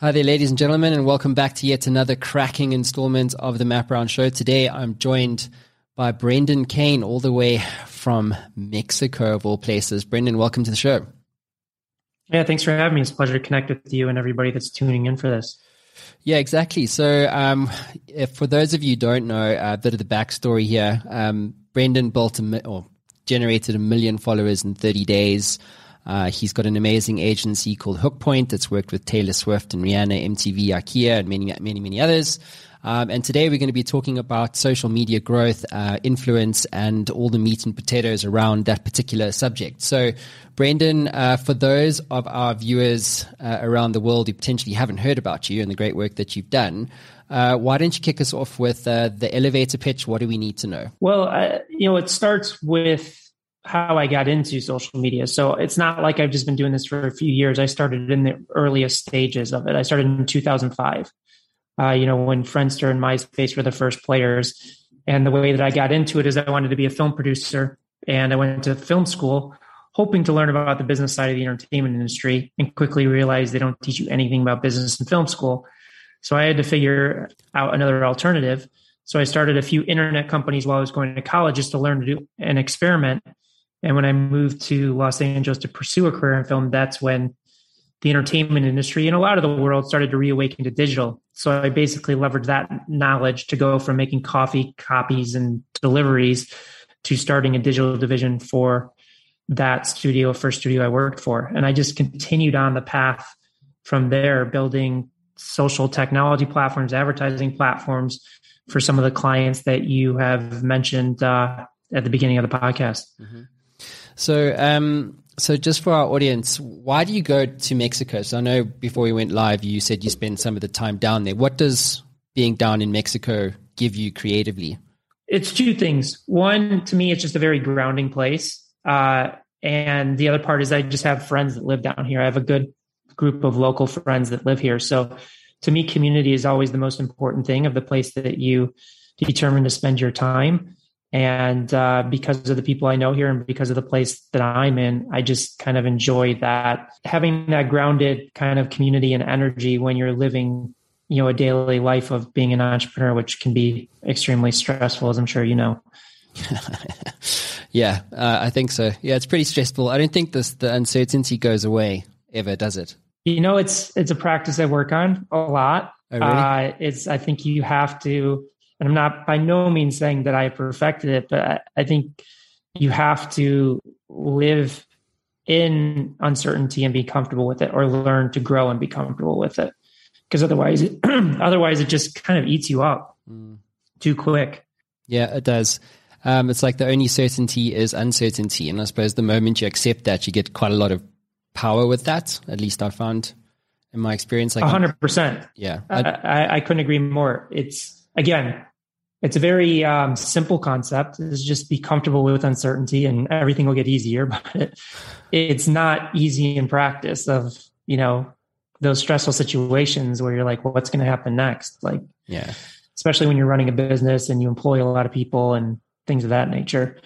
Hi there, ladies and gentlemen, and welcome back to yet another cracking installment of the Matt Brown Show. Today I'm joined by Brendan Kane, all the way from Mexico, of all places. Brendan, welcome to the show. Yeah, thanks for having me. It's a pleasure to connect with you and everybody that's tuning in for this. Yeah, exactly. So, um, for those of you who don't know uh, a bit of the backstory here, um, Brendan built a, or generated a million followers in 30 days. Uh, he's got an amazing agency called Hookpoint that's worked with Taylor Swift and Rihanna, MTV, IKEA, and many, many, many others. Um, and today we're going to be talking about social media growth, uh, influence, and all the meat and potatoes around that particular subject. So, Brendan, uh, for those of our viewers uh, around the world who potentially haven't heard about you and the great work that you've done, uh, why don't you kick us off with uh, the elevator pitch? What do we need to know? Well, you know, it starts with how I got into social media. So it's not like I've just been doing this for a few years. I started in the earliest stages of it. I started in 2005. Uh, you know, when Friendster and MySpace were the first players. And the way that I got into it is I wanted to be a film producer and I went to film school hoping to learn about the business side of the entertainment industry and quickly realized they don't teach you anything about business in film school. So I had to figure out another alternative. So I started a few internet companies while I was going to college just to learn to do an experiment and when I moved to Los Angeles to pursue a career in film, that's when the entertainment industry and a lot of the world started to reawaken to digital. So I basically leveraged that knowledge to go from making coffee copies and deliveries to starting a digital division for that studio, first studio I worked for. And I just continued on the path from there, building social technology platforms, advertising platforms for some of the clients that you have mentioned uh, at the beginning of the podcast. Mm-hmm. So, um, so just for our audience, why do you go to Mexico? So I know before we went live, you said you spend some of the time down there. What does being down in Mexico give you creatively? It's two things. One, to me, it's just a very grounding place. Uh, and the other part is I just have friends that live down here. I have a good group of local friends that live here. So to me, community is always the most important thing of the place that you determine to spend your time. And uh, because of the people I know here and because of the place that I'm in, I just kind of enjoy that having that grounded kind of community and energy when you're living, you know, a daily life of being an entrepreneur, which can be extremely stressful, as I'm sure you know. yeah, uh, I think so. Yeah, it's pretty stressful. I don't think this the uncertainty goes away ever, does it? You know, it's it's a practice I work on a lot. Oh, really? uh, it's I think you have to and I'm not by no means saying that I perfected it, but I, I think you have to live in uncertainty and be comfortable with it, or learn to grow and be comfortable with it. Because otherwise, it, otherwise it just kind of eats you up mm. too quick. Yeah, it does. Um, it's like the only certainty is uncertainty, and I suppose the moment you accept that, you get quite a lot of power with that. At least I found in my experience, like hundred percent. Yeah, I, I, I couldn't agree more. It's again, it's a very um, simple concept. Is just be comfortable with uncertainty and everything will get easier but it, it's not easy in practice of you know those stressful situations where you're like well, what's going to happen next? Like yeah. especially when you're running a business and you employ a lot of people and things of that nature.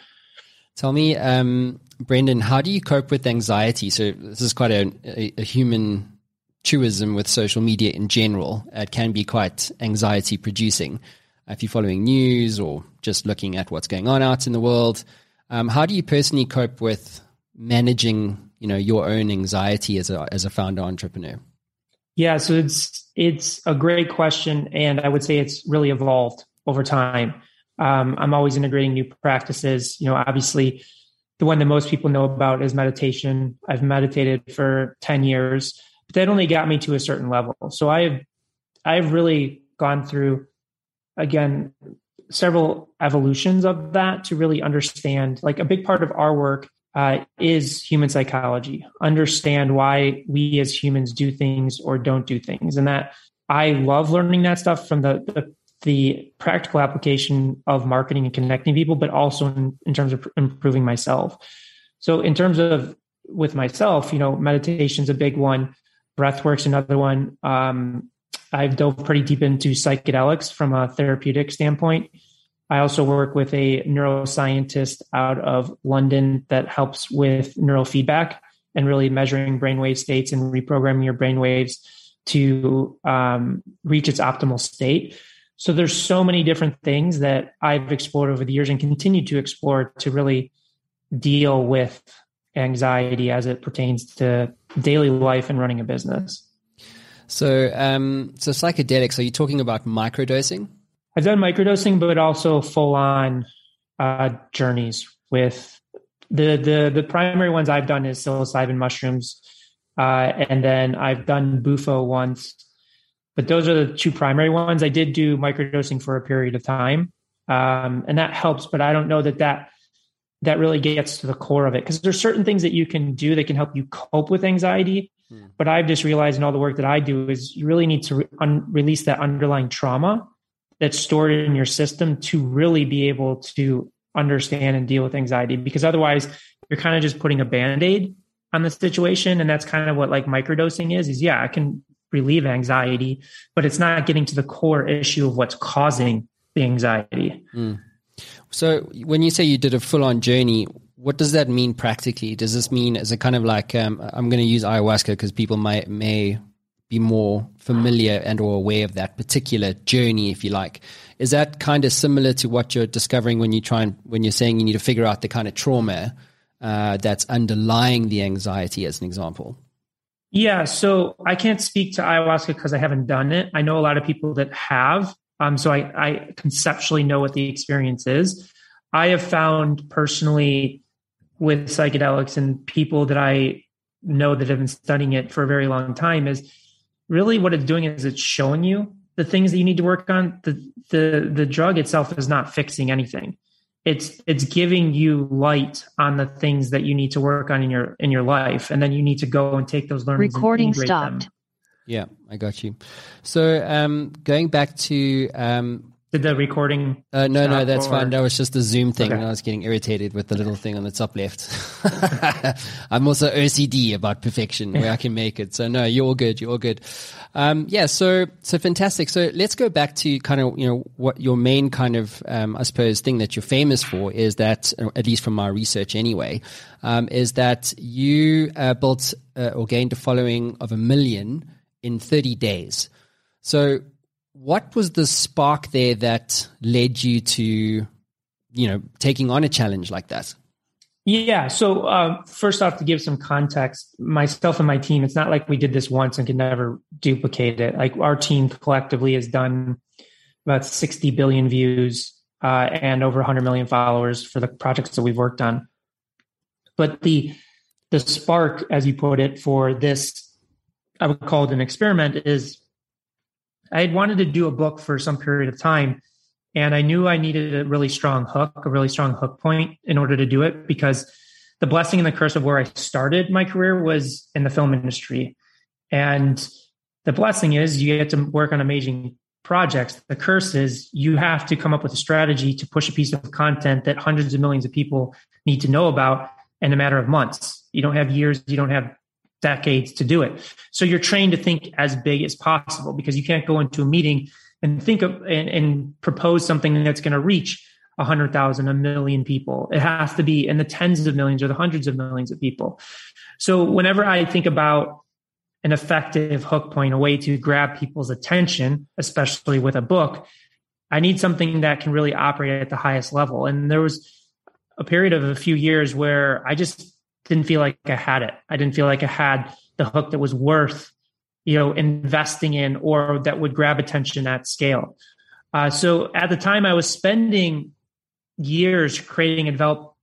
Tell me um, brendan how do you cope with anxiety? So this is quite a, a, a human truism with social media in general. It can be quite anxiety producing if you're following news or just looking at what's going on out in the world. Um, how do you personally cope with managing, you know, your own anxiety as a as a founder entrepreneur? Yeah, so it's it's a great question, and I would say it's really evolved over time. Um, I'm always integrating new practices. You know, obviously, the one that most people know about is meditation. I've meditated for ten years, but that only got me to a certain level. So I've I've really gone through again several evolutions of that to really understand like a big part of our work uh, is human psychology understand why we as humans do things or don't do things. And that i love learning that stuff from the, the, the practical application of marketing and connecting people but also in, in terms of improving myself. So in terms of with myself you know meditation's a big one breathwork's another one um, I've dove pretty deep into psychedelics from a therapeutic standpoint. I also work with a neuroscientist out of London that helps with neurofeedback and really measuring brainwave states and reprogramming your brainwaves to um, reach its optimal state. So there's so many different things that I've explored over the years and continue to explore to really deal with anxiety as it pertains to daily life and running a business. So, um, so psychedelics. Are you talking about microdosing? I've done microdosing, but also full on uh, journeys with the the the primary ones I've done is psilocybin mushrooms, uh, and then I've done bufo once. But those are the two primary ones. I did do microdosing for a period of time, um, and that helps. But I don't know that that that really gets to the core of it because there's certain things that you can do that can help you cope with anxiety. Hmm. But I've just realized in all the work that I do is you really need to re- un- release that underlying trauma that's stored in your system to really be able to understand and deal with anxiety because otherwise you're kind of just putting a band-aid on the situation and that's kind of what like microdosing is is yeah i can relieve anxiety but it's not getting to the core issue of what's causing the anxiety mm. so when you say you did a full-on journey what does that mean practically does this mean is it kind of like um, i'm going to use ayahuasca because people might may be more familiar and or aware of that particular journey, if you like. Is that kind of similar to what you're discovering when you try and when you're saying you need to figure out the kind of trauma uh, that's underlying the anxiety, as an example? Yeah, so I can't speak to ayahuasca because I haven't done it. I know a lot of people that have, um, so I, I conceptually know what the experience is. I have found personally with psychedelics and people that I know that have been studying it for a very long time is really what it's doing is it's showing you the things that you need to work on. The the the drug itself is not fixing anything. It's it's giving you light on the things that you need to work on in your in your life, and then you need to go and take those learnings. Recording stopped. Them. Yeah, I got you. So um, going back to um, did the recording? Uh, no, no, that's or? fine. That was just the Zoom thing, okay. and I was getting irritated with the little thing on the top left. I'm also OCD about perfection, where I can make it. So no, you're all good. You're all good. Um, yeah. So so fantastic. So let's go back to kind of you know what your main kind of um, I suppose thing that you're famous for is that at least from my research anyway, um, is that you uh, built uh, or gained a following of a million in 30 days. So what was the spark there that led you to, you know, taking on a challenge like that? Yeah. So uh, first off, to give some context, myself and my team, it's not like we did this once and can never duplicate it. Like our team collectively has done about 60 billion views uh, and over 100 million followers for the projects that we've worked on. But the the spark, as you put it, for this, I would call it an experiment, is I had wanted to do a book for some period of time, and I knew I needed a really strong hook, a really strong hook point in order to do it because the blessing and the curse of where I started my career was in the film industry. And the blessing is you get to work on amazing projects. The curse is you have to come up with a strategy to push a piece of content that hundreds of millions of people need to know about in a matter of months. You don't have years, you don't have decades to do it. So you're trained to think as big as possible because you can't go into a meeting and think of and, and propose something that's going to reach a hundred thousand, a million people. It has to be in the tens of millions or the hundreds of millions of people. So whenever I think about an effective hook point, a way to grab people's attention, especially with a book, I need something that can really operate at the highest level. And there was a period of a few years where I just didn't feel like I had it. I didn't feel like I had the hook that was worth, you know, investing in or that would grab attention at scale. Uh, so at the time, I was spending years creating and develop,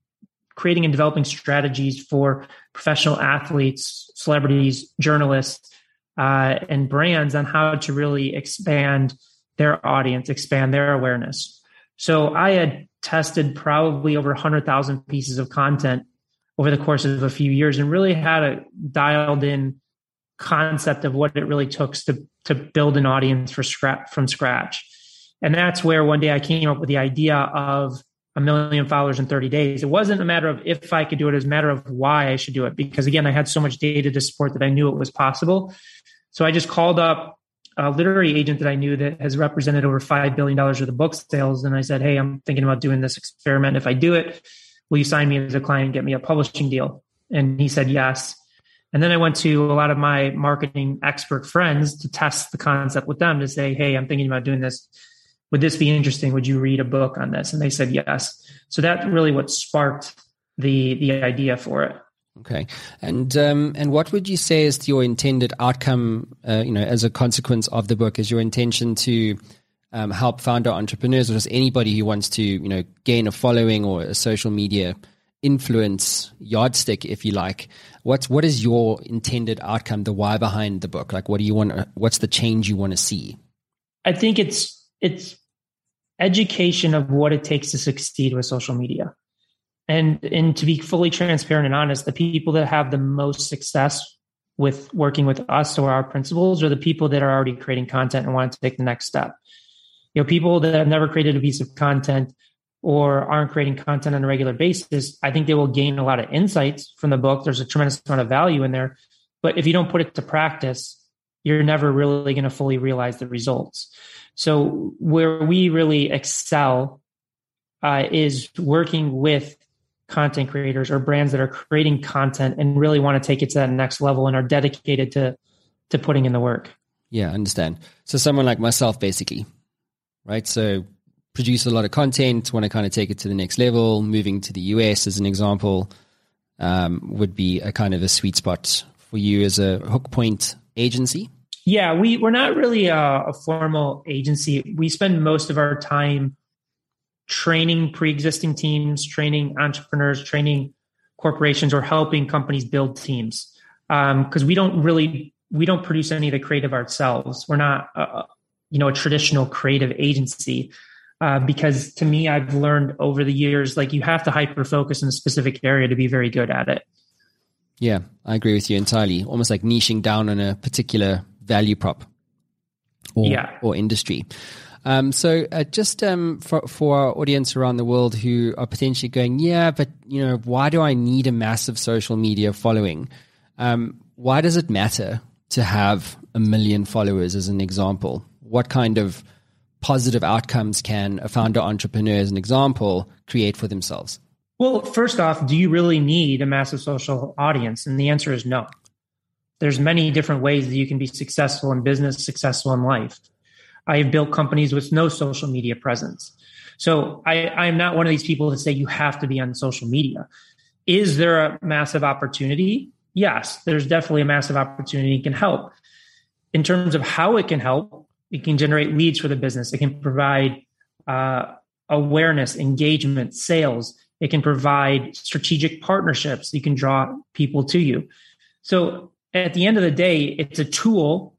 creating and developing strategies for professional athletes, celebrities, journalists, uh, and brands on how to really expand their audience, expand their awareness. So I had tested probably over 100,000 pieces of content over the course of a few years and really had a dialed in concept of what it really took to to build an audience for scratch from scratch. And that's where one day I came up with the idea of a million followers in 30 days. It wasn't a matter of if I could do it, it was a matter of why I should do it. Because again, I had so much data to support that I knew it was possible. So I just called up a literary agent that I knew that has represented over $5 billion worth of book sales. And I said, Hey, I'm thinking about doing this experiment. If I do it, will you sign me as a client and get me a publishing deal? And he said yes. And then I went to a lot of my marketing expert friends to test the concept with them to say, Hey, I'm thinking about doing this. Would this be interesting? Would you read a book on this? And they said yes. So that's really what sparked the the idea for it. Okay, and um, and what would you say is your intended outcome? Uh, you know, as a consequence of the book, is your intention to um, help founder entrepreneurs or just anybody who wants to, you know, gain a following or a social media influence yardstick, if you like. What's what is your intended outcome? The why behind the book? Like, what do you want? What's the change you want to see? I think it's it's education of what it takes to succeed with social media. And and to be fully transparent and honest, the people that have the most success with working with us or our principals are the people that are already creating content and want to take the next step. Know, people that have never created a piece of content or aren't creating content on a regular basis, I think they will gain a lot of insights from the book. There's a tremendous amount of value in there. But if you don't put it to practice, you're never really going to fully realize the results. So where we really excel uh, is working with content creators or brands that are creating content and really want to take it to that next level and are dedicated to to putting in the work. Yeah, I understand. So someone like myself basically, right? So produce a lot of content, want to kind of take it to the next level, moving to the US as an example, um, would be a kind of a sweet spot for you as a hook point agency? Yeah, we, we're not really a, a formal agency. We spend most of our time training pre-existing teams, training entrepreneurs, training corporations, or helping companies build teams. Because um, we don't really we don't produce any of the creative ourselves. We're not a, you know a traditional creative agency. Uh, because to me, I've learned over the years, like you have to hyper focus in a specific area to be very good at it. Yeah, I agree with you entirely. Almost like niching down on a particular value prop or, yeah. or industry. Um, so uh, just um, for, for our audience around the world who are potentially going, yeah, but you know, why do I need a massive social media following? Um, why does it matter to have a million followers as an example? What kind of positive outcomes can a founder entrepreneur, as an example, create for themselves? Well, first off, do you really need a massive social audience? And the answer is no. There's many different ways that you can be successful in business, successful in life. I have built companies with no social media presence. So I, I am not one of these people that say you have to be on social media. Is there a massive opportunity? Yes, there's definitely a massive opportunity. It can help. In terms of how it can help, it can generate leads for the business. It can provide uh, awareness, engagement, sales. It can provide strategic partnerships. You can draw people to you. So at the end of the day, it's a tool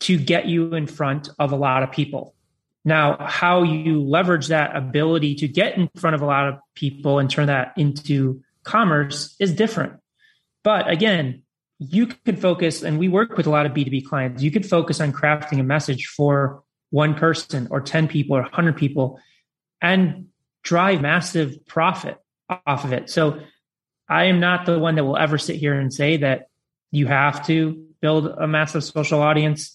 to get you in front of a lot of people. Now, how you leverage that ability to get in front of a lot of people and turn that into commerce is different. But again, you could focus, and we work with a lot of B2B clients, you could focus on crafting a message for one person or 10 people or 100 people and drive massive profit off of it. So I am not the one that will ever sit here and say that you have to build a massive social audience.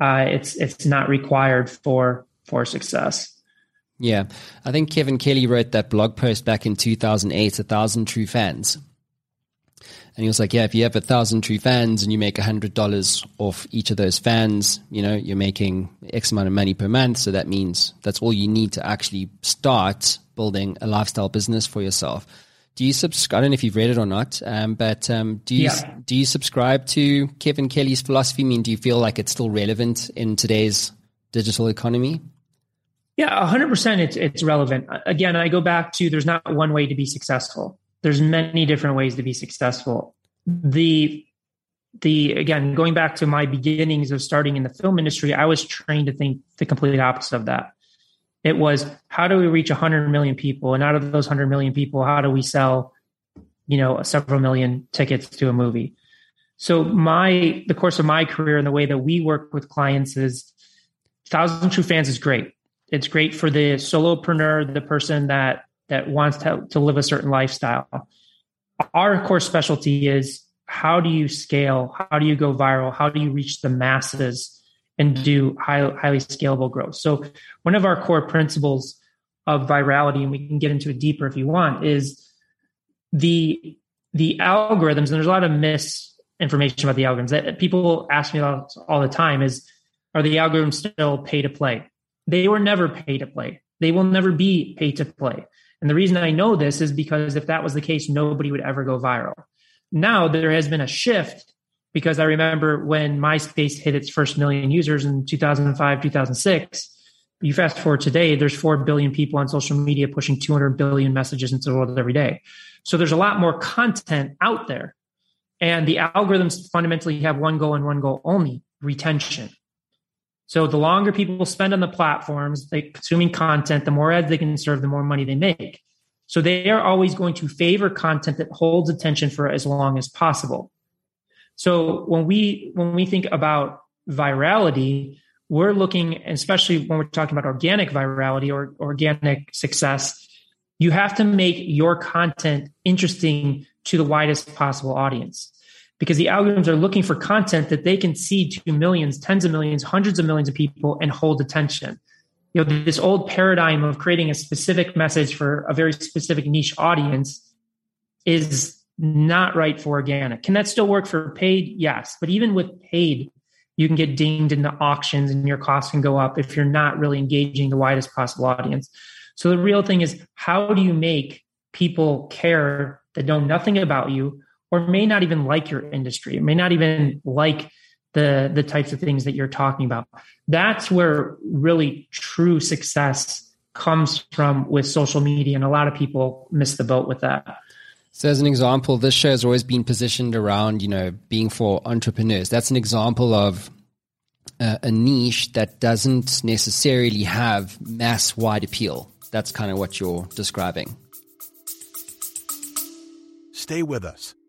Uh, it's it's not required for for success. Yeah, I think Kevin Kelly wrote that blog post back in 2008, "A Thousand True Fans," And he was like, yeah, if you have a thousand true fans and you make a hundred dollars off each of those fans, you know, you're making X amount of money per month. So that means that's all you need to actually start building a lifestyle business for yourself. Do you subscribe? I don't know if you've read it or not, um, but um, do you yeah. do you subscribe to Kevin Kelly's philosophy? I mean, do you feel like it's still relevant in today's digital economy? Yeah, hundred percent. It's it's relevant. Again, I go back to there's not one way to be successful there's many different ways to be successful. The the again going back to my beginnings of starting in the film industry, I was trained to think the complete opposite of that. It was how do we reach 100 million people, and out of those 100 million people, how do we sell, you know, several million tickets to a movie? So my the course of my career and the way that we work with clients is thousand true fans is great. It's great for the solopreneur, the person that that wants to, to live a certain lifestyle. Our core specialty is how do you scale? How do you go viral? How do you reach the masses and do high, highly scalable growth? So, one of our core principles of virality, and we can get into it deeper if you want, is the the algorithms. And there's a lot of misinformation about the algorithms. That people ask me all, all the time is, are the algorithms still pay to play? They were never pay to play. They will never be pay to play. And the reason I know this is because if that was the case, nobody would ever go viral. Now there has been a shift because I remember when MySpace hit its first million users in 2005, 2006. You fast forward today, there's 4 billion people on social media pushing 200 billion messages into the world every day. So there's a lot more content out there. And the algorithms fundamentally have one goal and one goal only retention. So the longer people spend on the platforms, they consuming content, the more ads they can serve, the more money they make. So they are always going to favor content that holds attention for as long as possible. So when we when we think about virality, we're looking, especially when we're talking about organic virality or organic success, you have to make your content interesting to the widest possible audience because the algorithms are looking for content that they can see to millions, tens of millions, hundreds of millions of people and hold attention. You know, this old paradigm of creating a specific message for a very specific niche audience is not right for organic. Can that still work for paid? Yes. But even with paid, you can get dinged in the auctions and your costs can go up if you're not really engaging the widest possible audience. So the real thing is how do you make people care that know nothing about you or may not even like your industry, may not even like the the types of things that you're talking about. That's where really true success comes from with social media and a lot of people miss the boat with that. So, as an example, this show has always been positioned around, you know, being for entrepreneurs. That's an example of a, a niche that doesn't necessarily have mass wide appeal. That's kind of what you're describing. Stay with us.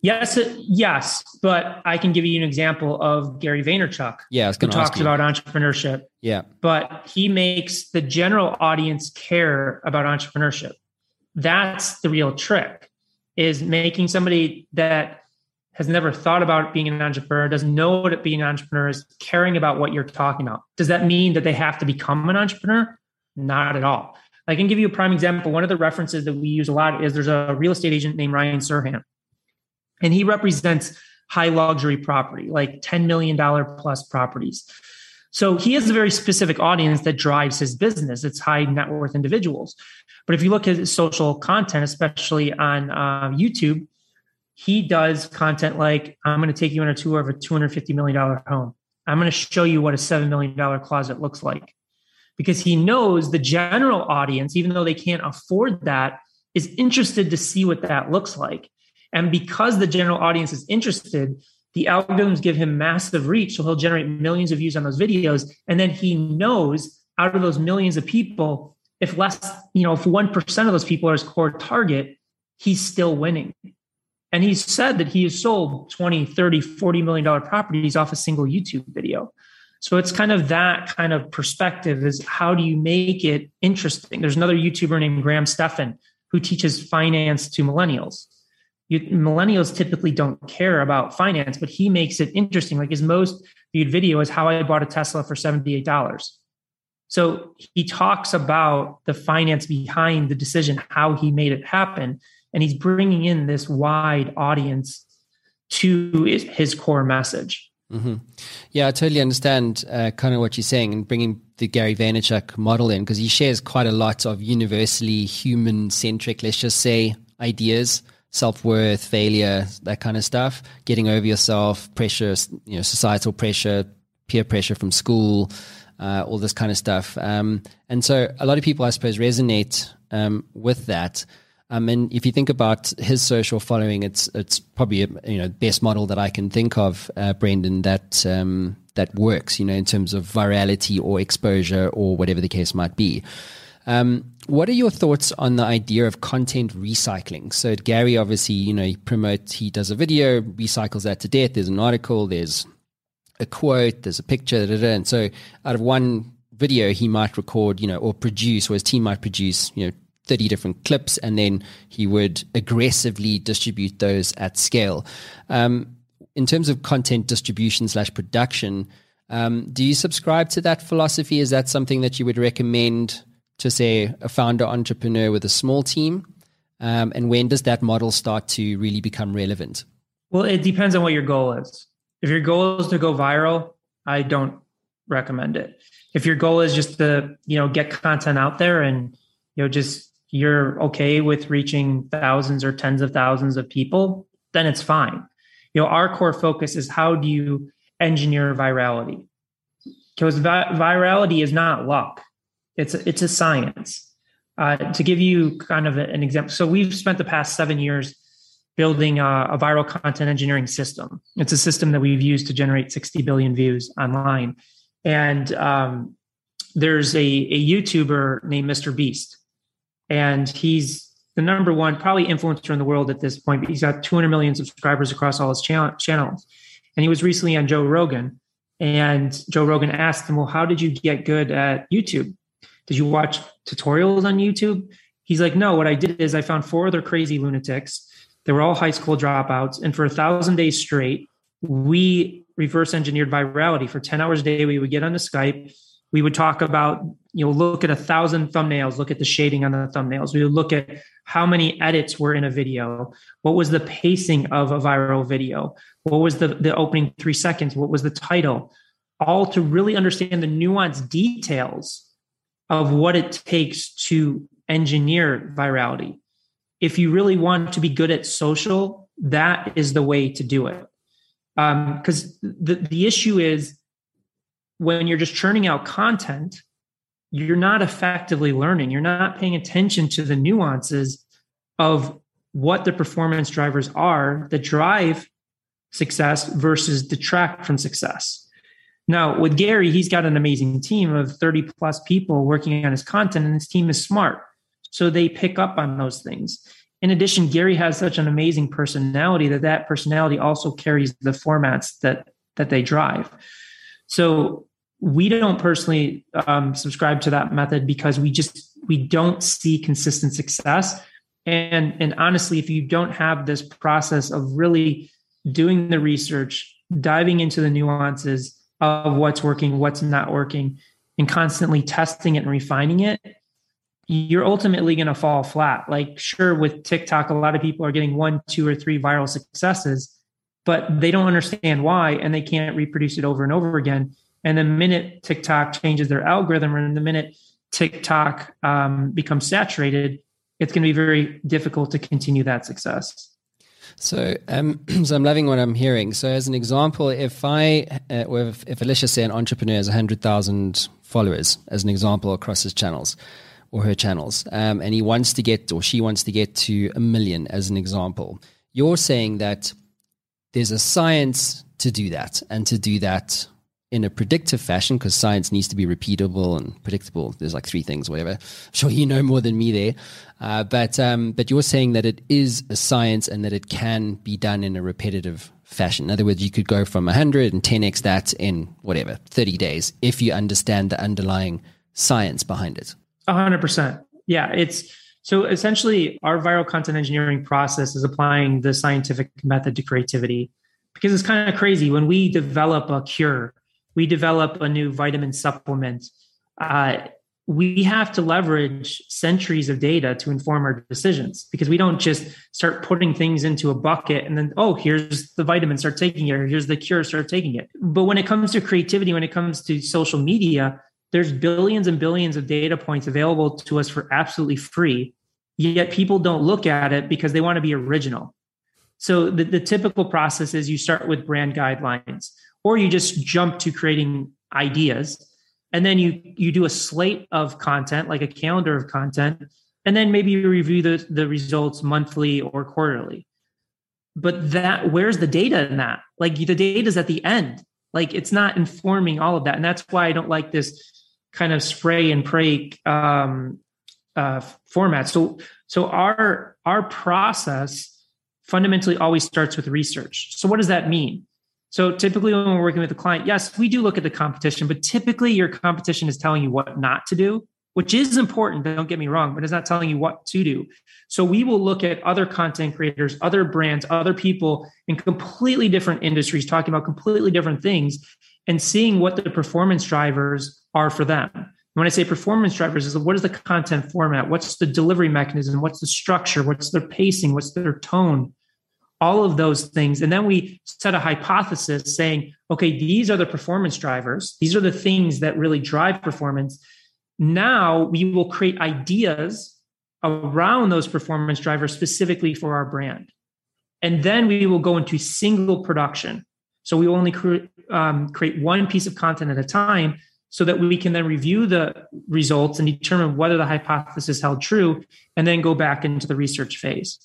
Yes, yes, but I can give you an example of Gary Vaynerchuk. Yeah, who talks about entrepreneurship. Yeah, but he makes the general audience care about entrepreneurship. That's the real trick: is making somebody that has never thought about being an entrepreneur, doesn't know what being an entrepreneur is, caring about what you're talking about. Does that mean that they have to become an entrepreneur? Not at all. I can give you a prime example. One of the references that we use a lot is there's a real estate agent named Ryan Serhant and he represents high luxury property, like $10 million plus properties. So he has a very specific audience that drives his business. It's high net worth individuals. But if you look at his social content, especially on uh, YouTube, he does content like I'm going to take you on a tour of a $250 million home. I'm going to show you what a $7 million closet looks like. Because he knows the general audience, even though they can't afford that, is interested to see what that looks like. And because the general audience is interested, the algorithms give him massive reach. So he'll generate millions of views on those videos. And then he knows out of those millions of people, if less, you know, if 1% of those people are his core target, he's still winning. And he's said that he has sold 20, 30, 40 million dollar properties off a single YouTube video. So it's kind of that kind of perspective is how do you make it interesting? There's another YouTuber named Graham Stephan who teaches finance to millennials you, millennials typically don't care about finance, but he makes it interesting. Like his most viewed video is how I bought a Tesla for $78. So he talks about the finance behind the decision, how he made it happen. And he's bringing in this wide audience to his core message. Mm-hmm. Yeah, I totally understand uh, kind of what you're saying and bringing the Gary Vaynerchuk model in because he shares quite a lot of universally human centric, let's just say, ideas self worth, failure, that kind of stuff, getting over yourself, pressure, you know, societal pressure, peer pressure from school, uh, all this kind of stuff. Um, and so a lot of people, I suppose, resonate um, with that. Um, and if you think about his social following, it's it's probably you know the best model that I can think of, uh, Brendan, that um, that works. You know, in terms of virality or exposure or whatever the case might be. Um, what are your thoughts on the idea of content recycling? So Gary, obviously, you know, he promotes, he does a video, recycles that to death. There's an article, there's a quote, there's a picture, da, da, da. and so out of one video, he might record, you know, or produce, or his team might produce, you know, 30 different clips, and then he would aggressively distribute those at scale. Um, in terms of content distribution slash production, um, do you subscribe to that philosophy? Is that something that you would recommend to say a founder entrepreneur with a small team? Um, and when does that model start to really become relevant? Well, it depends on what your goal is. If your goal is to go viral, I don't recommend it. If your goal is just to, you know, get content out there and, you know, just you're okay with reaching thousands or tens of thousands of people, then it's fine. You know, our core focus is how do you engineer virality? Because vi- virality is not luck. It's a, it's a science. Uh, to give you kind of an example, so we've spent the past seven years building a, a, viral content engineering system. It's a system that we've used to generate 60 billion views online. And um, there's a, a YouTuber named Mr. Beast, and he's the number one probably influencer in the world at this point. But he's got 200 million subscribers across all his channels. And he was recently on Joe Rogan, and Joe Rogan asked him, "Well, how did you get good at YouTube?" Did you watch tutorials on YouTube? He's like, No, what I did is I found four other crazy lunatics. They were all high school dropouts. And for a thousand days straight, we reverse engineered virality. For 10 hours a day, we would get on the Skype. We would talk about, you know, look at a thousand thumbnails, look at the shading on the thumbnails. We would look at how many edits were in a video. What was the pacing of a viral video? What was the, the opening three seconds? What was the title? All to really understand the nuanced details of what it takes to engineer virality. If you really want to be good at social, that is the way to do it. Because um, the, the issue is when you're just churning out content, you're not effectively learning. You're not paying attention to the nuances of what the performance drivers are that drive success versus detract from success. Now, with Gary, he's got an amazing team of 30 plus people working on his content, and his team is smart. So they pick up on those things. In addition, Gary has such an amazing personality that that personality also carries the formats that that they drive. So we don't personally um, subscribe to that method because we just we don't see consistent success. And and honestly, if you don't have this process of really doing the research, diving into the nuances, of what's working, what's not working, and constantly testing it and refining it, you're ultimately going to fall flat. Like, sure, with TikTok, a lot of people are getting one, two, or three viral successes, but they don't understand why and they can't reproduce it over and over again. And the minute TikTok changes their algorithm, or the minute TikTok um, becomes saturated, it's going to be very difficult to continue that success. So, um, so I'm loving what I'm hearing. So, as an example, if I, uh, if, Alicia say an entrepreneur has 100,000 followers, as an example, across his channels or her channels, um, and he wants to get or she wants to get to a million, as an example, you're saying that there's a science to do that, and to do that in a predictive fashion because science needs to be repeatable and predictable. There's like three things, whatever. I'm sure you know more than me there, uh, but um, but you're saying that it is a science and that it can be done in a repetitive fashion. In other words, you could go from 100 and 10x that in whatever 30 days if you understand the underlying science behind it. 100%. Yeah, it's so essentially our viral content engineering process is applying the scientific method to creativity because it's kind of crazy when we develop a cure we develop a new vitamin supplement. Uh, we have to leverage centuries of data to inform our decisions because we don't just start putting things into a bucket and then, oh, here's the vitamin, start taking it, or here's the cure, start taking it. But when it comes to creativity, when it comes to social media, there's billions and billions of data points available to us for absolutely free yet people don't look at it because they want to be original. So the, the typical process is you start with brand guidelines or you just jump to creating ideas and then you you do a slate of content like a calendar of content and then maybe you review the, the results monthly or quarterly. But that where's the data in that? Like the data is at the end. Like it's not informing all of that. And that's why i don't like this kind of spray and pray um, uh, format. So so our our process fundamentally always starts with research. So what does that mean so typically when we're working with a client yes we do look at the competition but typically your competition is telling you what not to do which is important, don't get me wrong, but it's not telling you what to do. So we will look at other content creators, other brands, other people in completely different industries talking about completely different things and seeing what the performance drivers are for them. When I say performance drivers, is what is the content format? What's the delivery mechanism? What's the structure? What's their pacing? What's their tone? All of those things. And then we set a hypothesis saying, okay, these are the performance drivers. These are the things that really drive performance now we will create ideas around those performance drivers specifically for our brand. And then we will go into single production. So we only cre- um, create one piece of content at a time so that we can then review the results and determine whether the hypothesis held true and then go back into the research phase.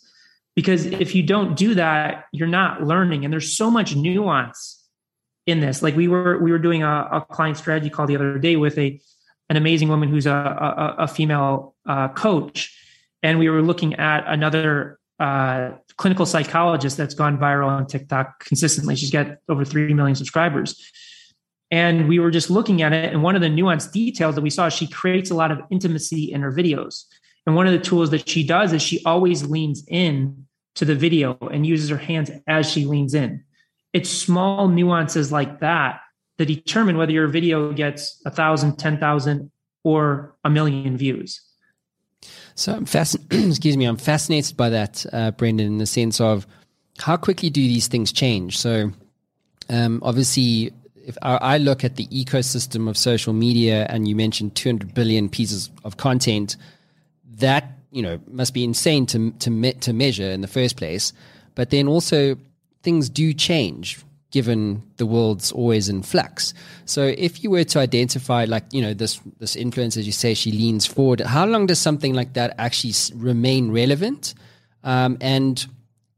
Because if you don't do that, you're not learning. And there's so much nuance in this. Like we were, we were doing a, a client strategy call the other day with a an amazing woman who's a, a, a female uh, coach. And we were looking at another uh, clinical psychologist that's gone viral on TikTok consistently. She's got over 3 million subscribers. And we were just looking at it. And one of the nuanced details that we saw, is she creates a lot of intimacy in her videos. And one of the tools that she does is she always leans in to the video and uses her hands as she leans in. It's small nuances like that that determine whether your video gets a thousand, ten thousand, or a million views. So I'm fascinated. excuse me, I'm fascinated by that, uh, Brendan, in the sense of how quickly do these things change. So um, obviously, if I look at the ecosystem of social media, and you mentioned 200 billion pieces of content, that you know must be insane to to me- to measure in the first place. But then also things do change given the world's always in flux. So if you were to identify like, you know, this this influence as you say she leans forward, how long does something like that actually remain relevant? Um, and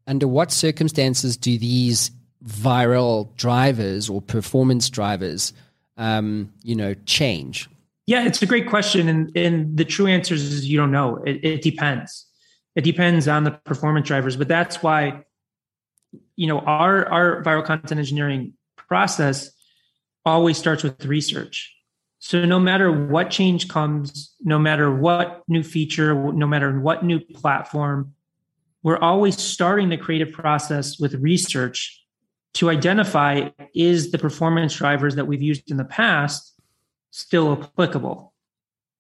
under what circumstances do these viral drivers or performance drivers um, you know, change? Yeah, it's a great question. And, and the true answer is you don't know. It, it depends. It depends on the performance drivers. But that's why you know our our viral content engineering process always starts with research so no matter what change comes no matter what new feature no matter what new platform we're always starting the creative process with research to identify is the performance drivers that we've used in the past still applicable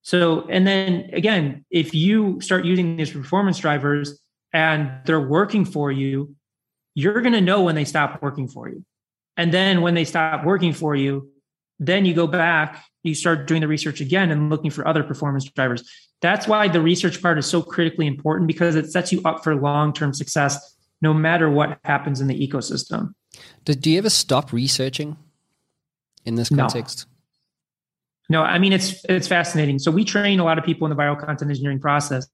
so and then again if you start using these performance drivers and they're working for you you're going to know when they stop working for you. And then when they stop working for you, then you go back, you start doing the research again and looking for other performance drivers. That's why the research part is so critically important because it sets you up for long term success no matter what happens in the ecosystem. Do, you ever stop researching in this context? No. No, I mean it's it's fascinating. So we train a lot of people in the viral content engineering process,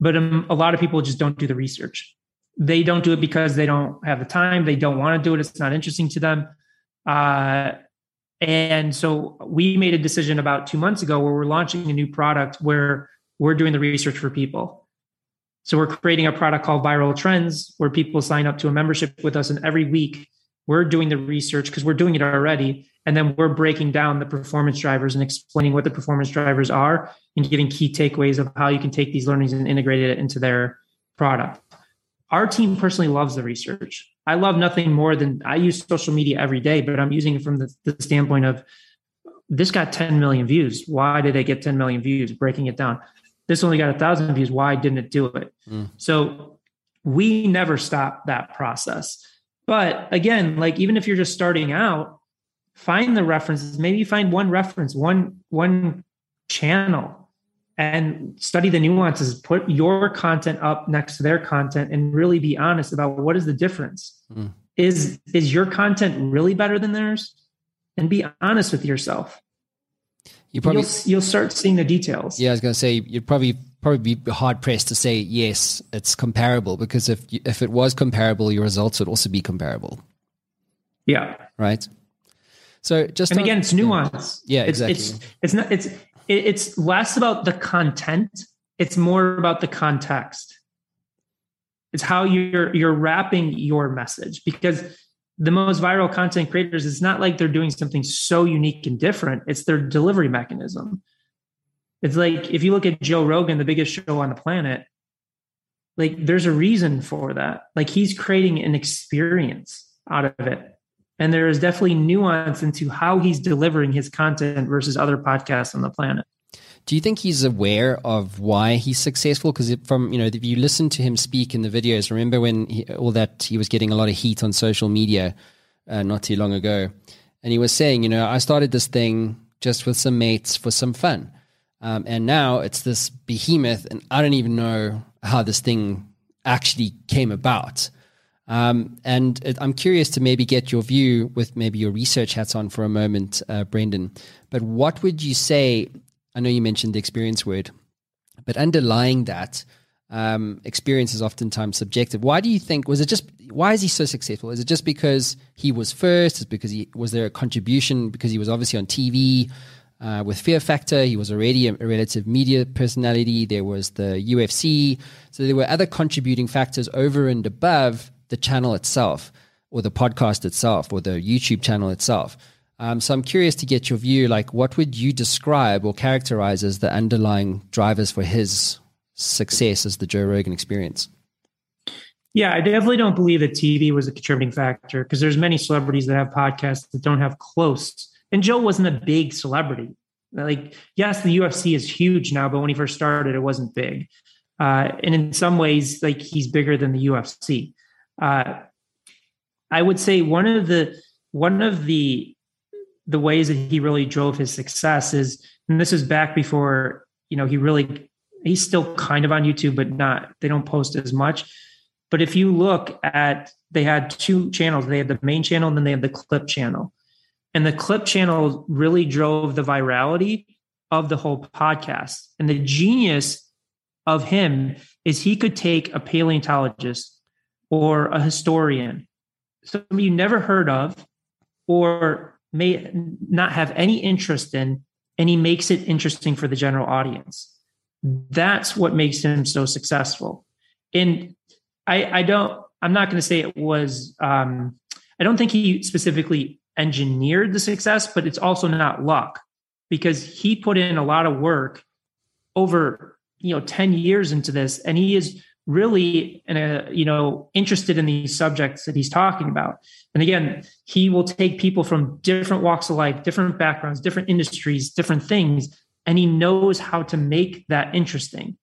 but um, a lot of people just don't do the research. They don't do it because they don't have the time. They don't want to do it. It's not interesting to them. Uh, and so we made a decision about two months ago where we're launching a new product where we're doing the research for people. So we're creating a product called viral trends where people sign up to a membership with us and every week we're doing the research because we're doing it already and then we're breaking down the performance drivers and explaining what the performance drivers are and giving key takeaways of how you can take these learnings and integrate it into their product our team personally loves the research. I love nothing more than I use social media every day, but I'm using it from the, the standpoint of this got 10 million views. Why did they get 10 million views? Breaking it down. This only got a thousand views. Why didn't it do it? Mm. So we never stop that process. But again, like even if you're just starting out, find the references. Maybe find one reference, one one channel, and study the nuances. Put your content up next to their content and really be honest about what is the difference. Mm. Is is your content really better than theirs? And be honest with yourself. You probably you'll, you'll start seeing the details. Yeah, I was going to say you'd probably probably be hard pressed to say yes, it's comparable because if if it was comparable, your results would also be comparable. Yeah. Right. So just and on, again, it's nuance. Yeah, it's, exactly. It's it's not it's it's less about the content. It's more about the context. It's how you're you're wrapping your message because the most viral content creators, it's not like they're doing something so unique and different. It's their delivery mechanism. It's like if you look at Joe Rogan, the biggest show on the planet, like there's a reason for that. Like he's creating an experience out of it. And there is definitely nuance into how he's delivering his content versus other podcasts on the planet. Do you think he's aware of why he's successful? Because from you know, if you listen to him speak in the videos, remember when he, all that he was getting a lot of heat on social media uh, not too long ago, and he was saying, you know, I started this thing just with some mates for some fun, um, and now it's this behemoth, and I don't even know how this thing actually came about. Um, and it, I'm curious to maybe get your view with maybe your research hats on for a moment, uh, Brendan. But what would you say? I know you mentioned the experience word, but underlying that, um, experience is oftentimes subjective. Why do you think was it just why is he so successful? Is it just because he was first? Is because he was there a contribution because he was obviously on TV uh, with Fear Factor? He was already a, relative media personality. There was the UFC, so there were other contributing factors over and above the channel itself or the podcast itself or the YouTube channel itself. Um, so I'm curious to get your view. Like, what would you describe or characterize as the underlying drivers for his success as the Joe Rogan experience? Yeah, I definitely don't believe that TV was a contributing factor because there's many celebrities that have podcasts that don't have close. And Joe wasn't a big celebrity. Like, yes, the UFC is huge now, but when he first started, it wasn't big. Uh, and in some ways, like he's bigger than the UFC. Uh, I would say one of the one of the the ways that he really drove his success is, and this is back before you know he really he's still kind of on YouTube, but not they don't post as much. But if you look at they had two channels, they had the main channel and then they had the clip channel. And the clip channel really drove the virality of the whole podcast. And the genius of him is he could take a paleontologist or a historian, somebody you never heard of or may not have any interest in, and he makes it interesting for the general audience. That's what makes him so successful. And I, I don't, I'm not going to say it was, um, I don't think he specifically engineered the success, but it's also not luck because he put in a lot of work over, you know, 10 years into this and he is really a, you know interested in these subjects that he's talking about. And again he will take people from different walks of life different backgrounds different industries different things and he knows how to make that interesting.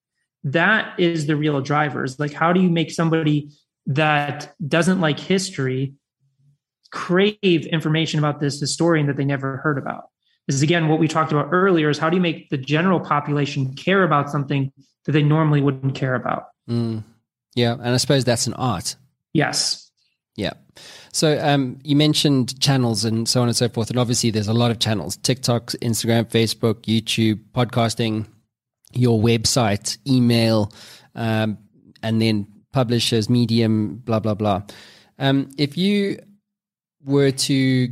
That is the real drivers like how do you make somebody that doesn't like history crave information about this historian that they never heard about this is again what we talked about earlier is how do you make the general population care about something that they normally wouldn't care about Mm. Yeah, and I suppose that's an art. Yes. Yeah. So um, you mentioned channels and so on and so forth, and obviously there's a lot of channels: TikTok, Instagram, Facebook, YouTube, podcasting, your website, email, um, and then publishers, Medium, blah blah blah. Um, if you were to,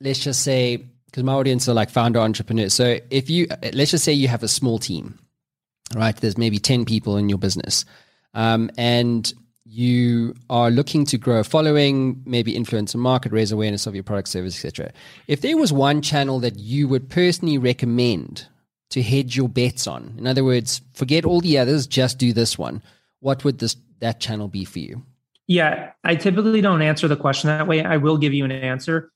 let's just say, because my audience are like founder entrepreneurs, so if you let's just say you have a small team right? There's maybe 10 people in your business. Um, and you are looking to grow a following, maybe influence a market, raise awareness of your product, service, etc. If there was one channel that you would personally recommend to hedge your bets on, in other words, forget all the others, just do this one, what would this that channel be for you? Yeah, I typically don't answer the question that way. I will give you an answer,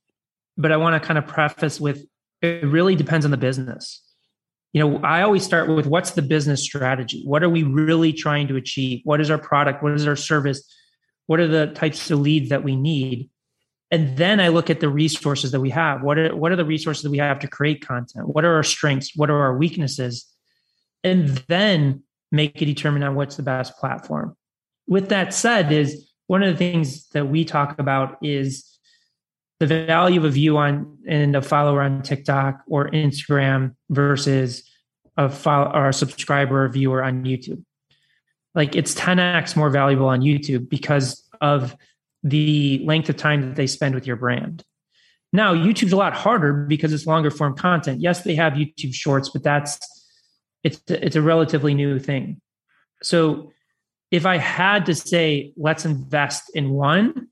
but I want to kind of preface with it really depends on the business. You know i always start with what's the business strategy? What are we really trying to achieve? What is our product? What is our service? What are the types of leads that we need? And then i look at the resources that we have. What are what are the resources that we have to create content? What are our strengths? What are our weaknesses? And then make a determine on what's the best platform. With that said, is one of the things that we talk about is the value of a view on and a follower on TikTok or Instagram versus a follow or a subscriber or viewer on YouTube. Like it's 10x more valuable on YouTube because of the length of time that they spend with your brand. Now, YouTube's a lot harder because it's longer form content. Yes, they have YouTube Shorts, but that's it's it's a relatively new thing. So, if I had to say let's invest in one,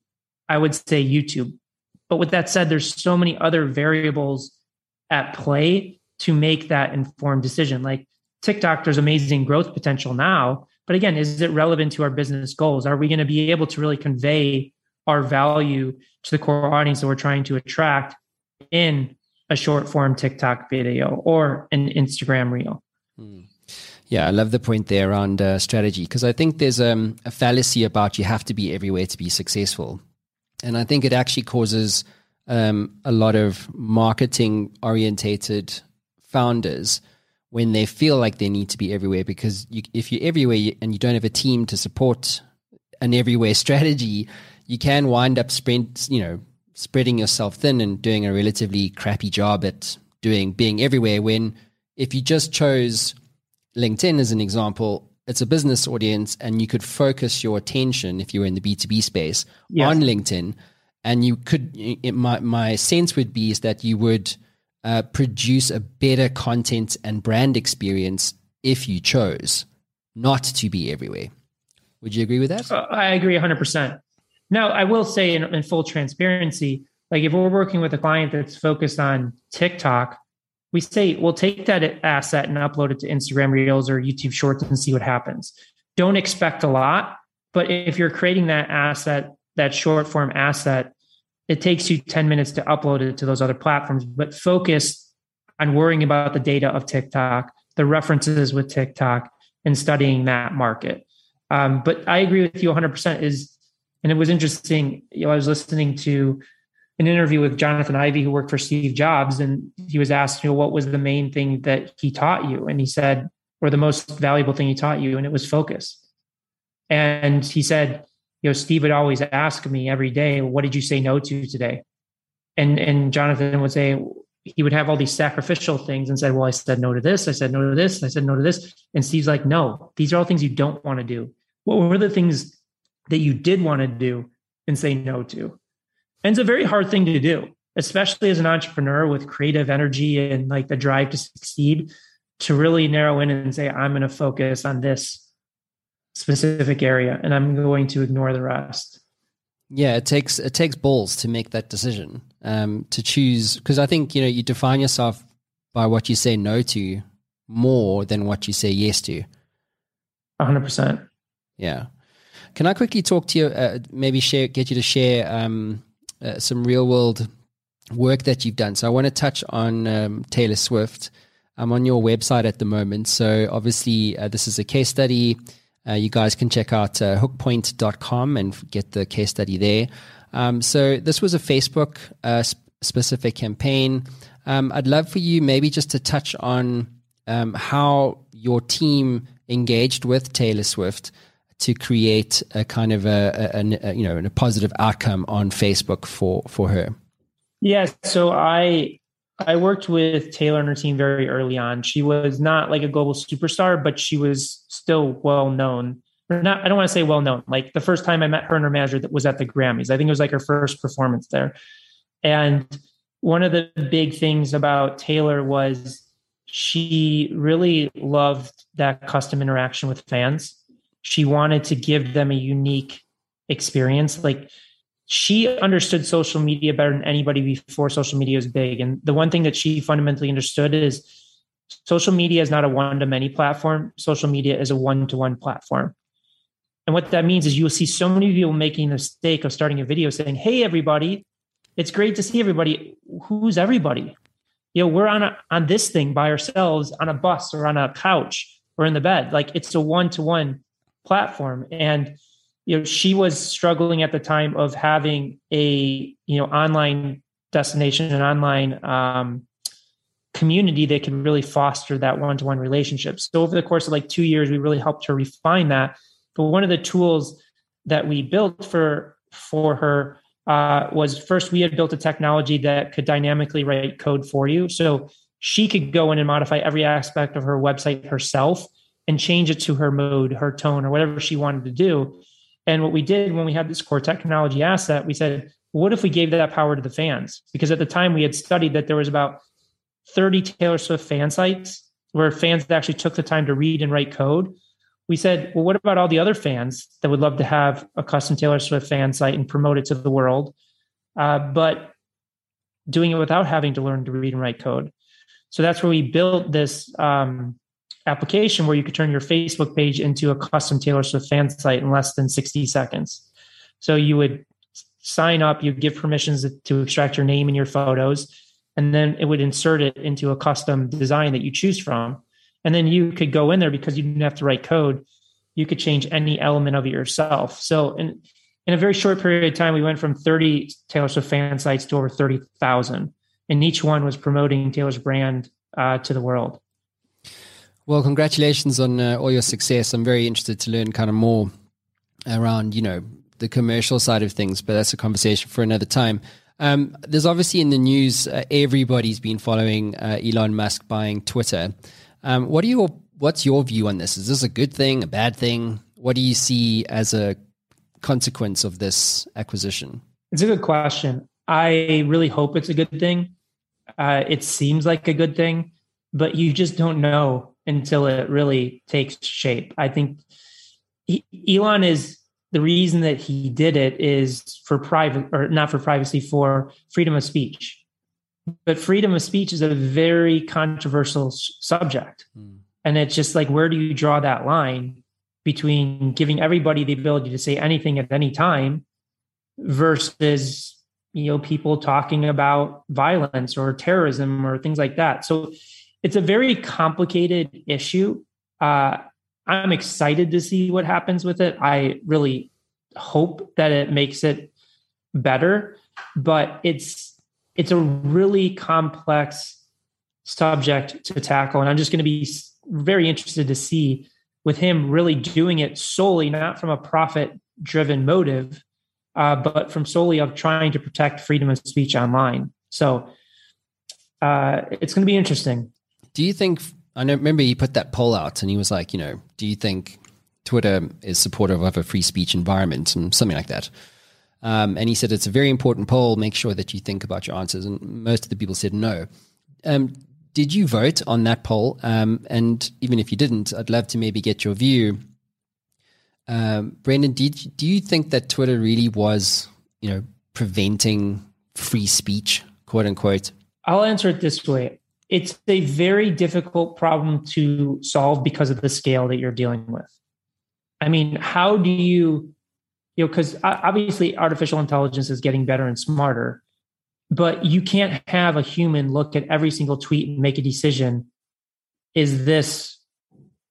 I would say YouTube. But with that said, there's so many other variables at play to make that informed decision. Like TikTok, there's amazing growth potential now, but again, is it relevant to our business goals? Are we going to be able to really convey our value to the core audience that we're trying to attract in a short form TikTok video or an Instagram reel. Hmm. Yeah, I love the point there around uh, strategy because I think there's um, a fallacy about you have to be everywhere to be successful. And I think it actually causes um, a lot of marketing orientated founders when they feel like they need to be everywhere because you, if you're everywhere and you don't have a team to support an everywhere strategy, you can wind up spread, you know, spreading yourself thin and doing a relatively crappy job at doing being everywhere. When if you just chose LinkedIn as an example, it's a business audience, and you could focus your attention if you were in the B two B space yes. on LinkedIn, and you could. It, my my sense would be is that you would uh, produce a better content and brand experience if you chose not to be everywhere. Would you agree with that? Uh, I agree 100%. Now, I will say in, in full transparency, like if we're working with a client that's focused on TikTok, we say, we'll take that asset and upload it to Instagram Reels or YouTube Shorts and see what happens. Don't expect a lot, but if you're creating that asset, that short form asset, it takes you 10 minutes to upload it to those other platforms, but focus on worrying about the data of TikTok, the references with TikTok, and studying that market. Um, but I agree with you 100% is and it was interesting. You know, I was listening to an interview with Jonathan Ive, who worked for Steve Jobs, and he was asked, you know, what was the main thing that he taught you? And he said, or the most valuable thing he taught you, and it was focus. And he said, you know, Steve would always ask me every day, what did you say no to today? And and Jonathan would say, he would have all these sacrificial things and said, Well, I said no to this, I said no to this, I said no to this. And Steve's like, No, these are all things you don't want to do. What were the things that you did want to do and say no to. And it's a very hard thing to do, especially as an entrepreneur with creative energy and like the drive to succeed, to really narrow in and say, I'm going to focus on this specific area and I'm going to ignore the rest. Yeah, it takes it takes balls to make that decision. Um, to choose because I think you know you define yourself by what you say no to more than what you say yes to. hundred percent. Yeah. Can I quickly talk to you? Uh, maybe share, get you to share um, uh, some real world work that you've done. So I want to touch on um, Taylor Swift. I'm on your website at the moment. So obviously, uh, this is a case study. Uh, you guys can check out uh, hookpoint.com and get the case study there. Um, so this was a Facebook uh, sp- specific campaign. Um, I'd love for you maybe just to touch on um, how your team engaged with Taylor Swift to create a kind of a, a, a, you know a positive outcome on Facebook for for her? Yeah, so I I worked with Taylor and her team very early on. She was not like a global superstar, but she was still well known. Not, I don't want to say well known. Like the first time I met her and her manager that was at the Grammys. I think it was like her first performance there. And one of the big things about Taylor was she really loved that custom interaction with fans she wanted to give them a unique experience. Like she understood social media better than anybody before social media was big. And the one thing that she fundamentally understood is social media is not a one to many platform. Social media is a one to one platform. And what that means is you'll see so many people making the mistake of starting a video saying, Hey, everybody, it's great to see everybody. Who's everybody? You know, we're on a, on this thing by ourselves on a bus or on a couch or in the bed. Like it's a one to one platform and you know she was struggling at the time of having a you know online destination an online um, community that could really foster that one-to-one relationship. So over the course of like two years, we really helped her refine that. But one of the tools that we built for for her uh, was first we had built a technology that could dynamically write code for you. So she could go in and modify every aspect of her website herself and change it to her mode, her tone, or whatever she wanted to do. And what we did when we had this core technology asset, we said, what if we gave that power to the fans? Because at the time we had studied that there was about 30 Taylor Swift fan sites where fans actually took the time to read and write code. We said, well, what about all the other fans that would love to have a custom Taylor Swift fan site and promote it to the world, uh, but doing it without having to learn to read and write code? So that's where we built this um, application where you could turn your Facebook page into a custom Taylor Swift fan site in less than 60 seconds. So you would sign up, you give permissions to extract your name and your photos, and then it would insert it into a custom design that you choose from. And then you could go in there because you didn't have to write code. You could change any element of it yourself. So in, in a very short period of time, we went from 30 Taylor Swift fan sites to over 30,000 and each one was promoting Taylor's brand uh, to the world. Well, congratulations on uh, all your success. I'm very interested to learn kind of more around, you know, the commercial side of things, but that's a conversation for another time. Um, there's obviously in the news, uh, everybody's been following uh, Elon Musk buying Twitter. Um, what are your What's your view on this? Is this a good thing, a bad thing? What do you see as a consequence of this acquisition? It's a good question. I really hope it's a good thing. Uh, it seems like a good thing, but you just don't know until it really takes shape. I think he, Elon is the reason that he did it is for private or not for privacy, for freedom of speech. But freedom of speech is a very controversial subject. Mm. And it's just like, where do you draw that line between giving everybody the ability to say anything at any time versus you know people talking about violence or terrorism or things like that so it's a very complicated issue uh, i'm excited to see what happens with it i really hope that it makes it better but it's it's a really complex subject to tackle and i'm just going to be very interested to see with him really doing it solely not from a profit driven motive uh, but from solely of trying to protect freedom of speech online. So uh, it's going to be interesting. Do you think? I know, remember he put that poll out, and he was like, you know, do you think Twitter is supportive of a free speech environment and something like that? Um, and he said it's a very important poll. Make sure that you think about your answers. And most of the people said no. Um, did you vote on that poll? Um, and even if you didn't, I'd love to maybe get your view um, Brendan, did do you think that Twitter really was, you know, preventing free speech, quote unquote? I'll answer it this way. It's a very difficult problem to solve because of the scale that you're dealing with. I mean, how do you, you know, because obviously artificial intelligence is getting better and smarter, but you can't have a human look at every single tweet and make a decision. Is this,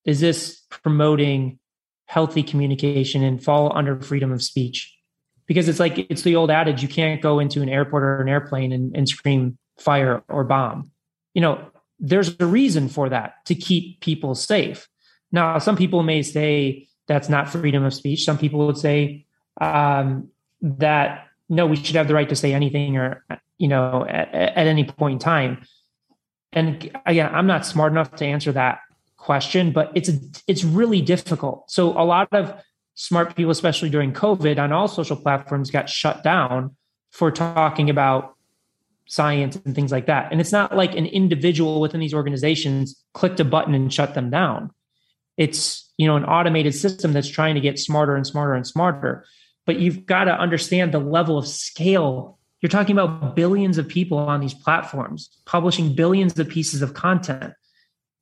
is this promoting healthy communication and fall under freedom of speech because it's like it's the old adage you can't go into an airport or an airplane and, and scream fire or bomb you know there's a reason for that to keep people safe. Now some people may say that's not freedom of speech. Some people would say um, that no we should have the right to say anything or you know at, at any point in time. And again i'm not smart enough to answer that question, but it's it's really difficult. So a lot of smart people, especially during COVID, on all social platforms, got shut down for talking about science and things like that. And it's not like an individual within these organizations clicked a button and shut them down. It's you know an automated system that's trying to get smarter and smarter and smarter. But you've got to understand the level of scale. You're talking about billions of people on these platforms publishing billions of pieces of content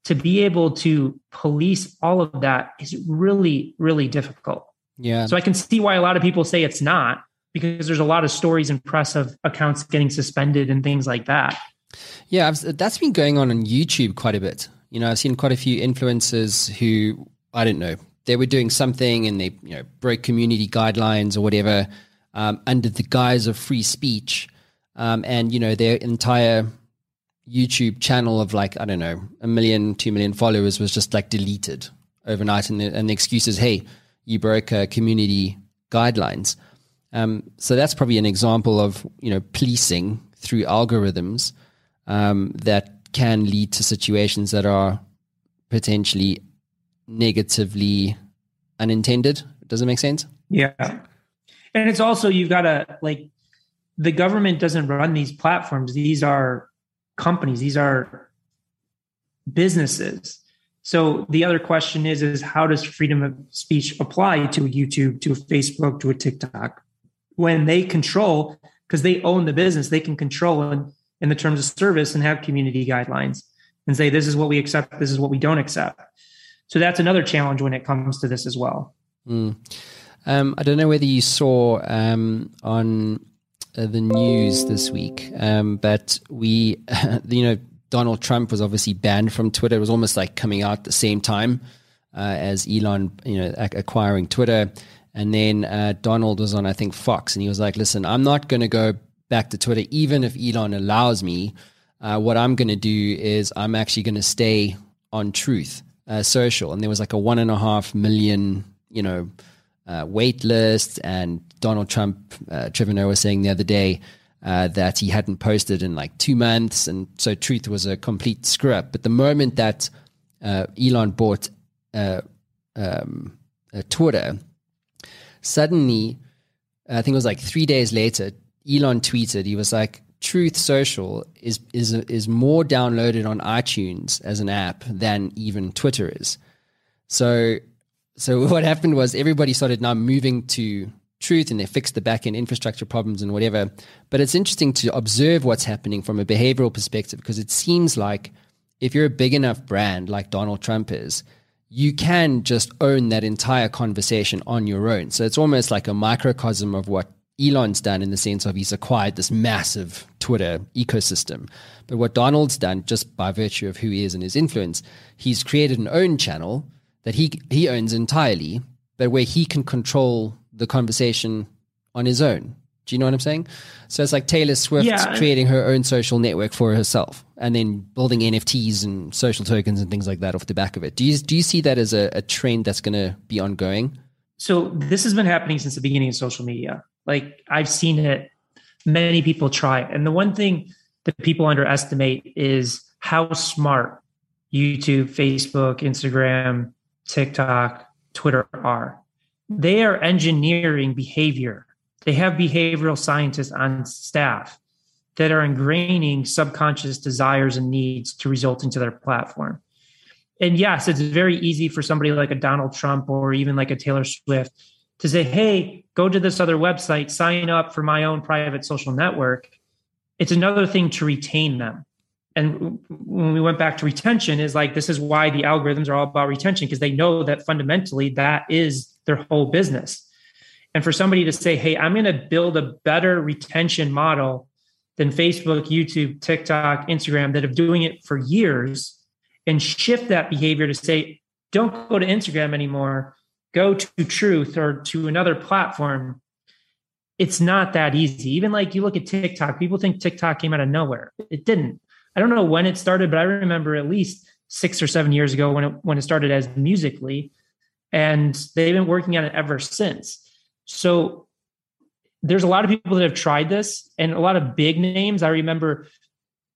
to be able to police all of that is really, really difficult. Yeah. So I can see why a lot of people say it's not because there's a lot of stories in press of accounts getting suspended and things like that. Yeah, I've, that's been going on on YouTube quite a bit. You know, I've seen quite a few influencers who I don't know they were doing something and they you know broke community guidelines or whatever um, under the guise of free speech, um, and you know their entire YouTube channel of like, I don't know, a million, two million followers was just like deleted overnight. And the, and the excuse is, hey, you broke uh, community guidelines. Um, so that's probably an example of, you know, policing through algorithms um, that can lead to situations that are potentially negatively unintended. Does it make sense? Yeah. And it's also, you've got to like, the government doesn't run these platforms. These are companies. These are businesses. So the other question is, is how does freedom of speech apply to a YouTube, to a Facebook, to a TikTok? When they control, because they own the business, they can control in, in the terms of service and have community guidelines and say, this is what we accept, this is what we don't accept. So that's another challenge when it comes to this as well. Mm. Um, I don't know whether you saw um, on uh, the news this week, um, but we, you know, Donald Trump was obviously banned from Twitter. It was almost like coming out at the same time uh, as Elon, you know, acquiring Twitter. And then uh, Donald was on, I think, Fox, and he was like, "Listen, I'm not going to go back to Twitter, even if Elon allows me. Uh, what I'm going to do is I'm actually going to stay on Truth uh, Social." And there was like a one and a half million, you know, uh, wait list. And Donald Trump, uh, Trevor Noah was saying the other day uh, that he hadn't posted in like two months. And so Truth was a complete screw up. But the moment that uh, Elon bought um, Twitter, suddenly, I think it was like three days later, Elon tweeted, he was like, Truth Social is is is more downloaded on iTunes as an app than even Twitter is. So so what happened was everybody started now moving to truth and they fixed the backend infrastructure problems and whatever. But it's interesting to observe what's happening from a behavioral perspective because it seems like if you're a big enough brand like Donald Trump is, you can just own that entire conversation on your own. So it's almost like a microcosm of what Elon's done in the sense of he's acquired this massive Twitter ecosystem. But what Donald's done, just by virtue of who he is and his influence, he's created an own channel that he he owns entirely, but where he can control the conversation on his own. Do you know what I'm saying? So it's like Taylor Swift yeah. creating her own social network for herself and then building NFTs and social tokens and things like that off the back of it. Do you do you see that as a, a trend that's going to be ongoing? So this has been happening since the beginning of social media. Like I've seen it, many people try it, and the one thing that people underestimate is how smart YouTube, Facebook, Instagram, TikTok, Twitter are. They are engineering behavior. They have behavioral scientists on staff that are ingraining subconscious desires and needs to result into their platform. And yes, it's very easy for somebody like a Donald Trump or even like a Taylor Swift to say, hey, go to this other website, sign up for my own private social network. It's another thing to retain them and when we went back to retention is like this is why the algorithms are all about retention because they know that fundamentally that is their whole business and for somebody to say hey i'm going to build a better retention model than facebook youtube tiktok instagram that have doing it for years and shift that behavior to say don't go to instagram anymore. Go to truth or to another platform. It's not that easy. Even like you look at tiktok people think tiktok came out of nowhere. It didn't. I don't know when it started, but I remember at least six or seven years ago when it when it started as Musical.ly, and they've been working on it ever since. So there's a lot of people that have tried this, and a lot of big names. I remember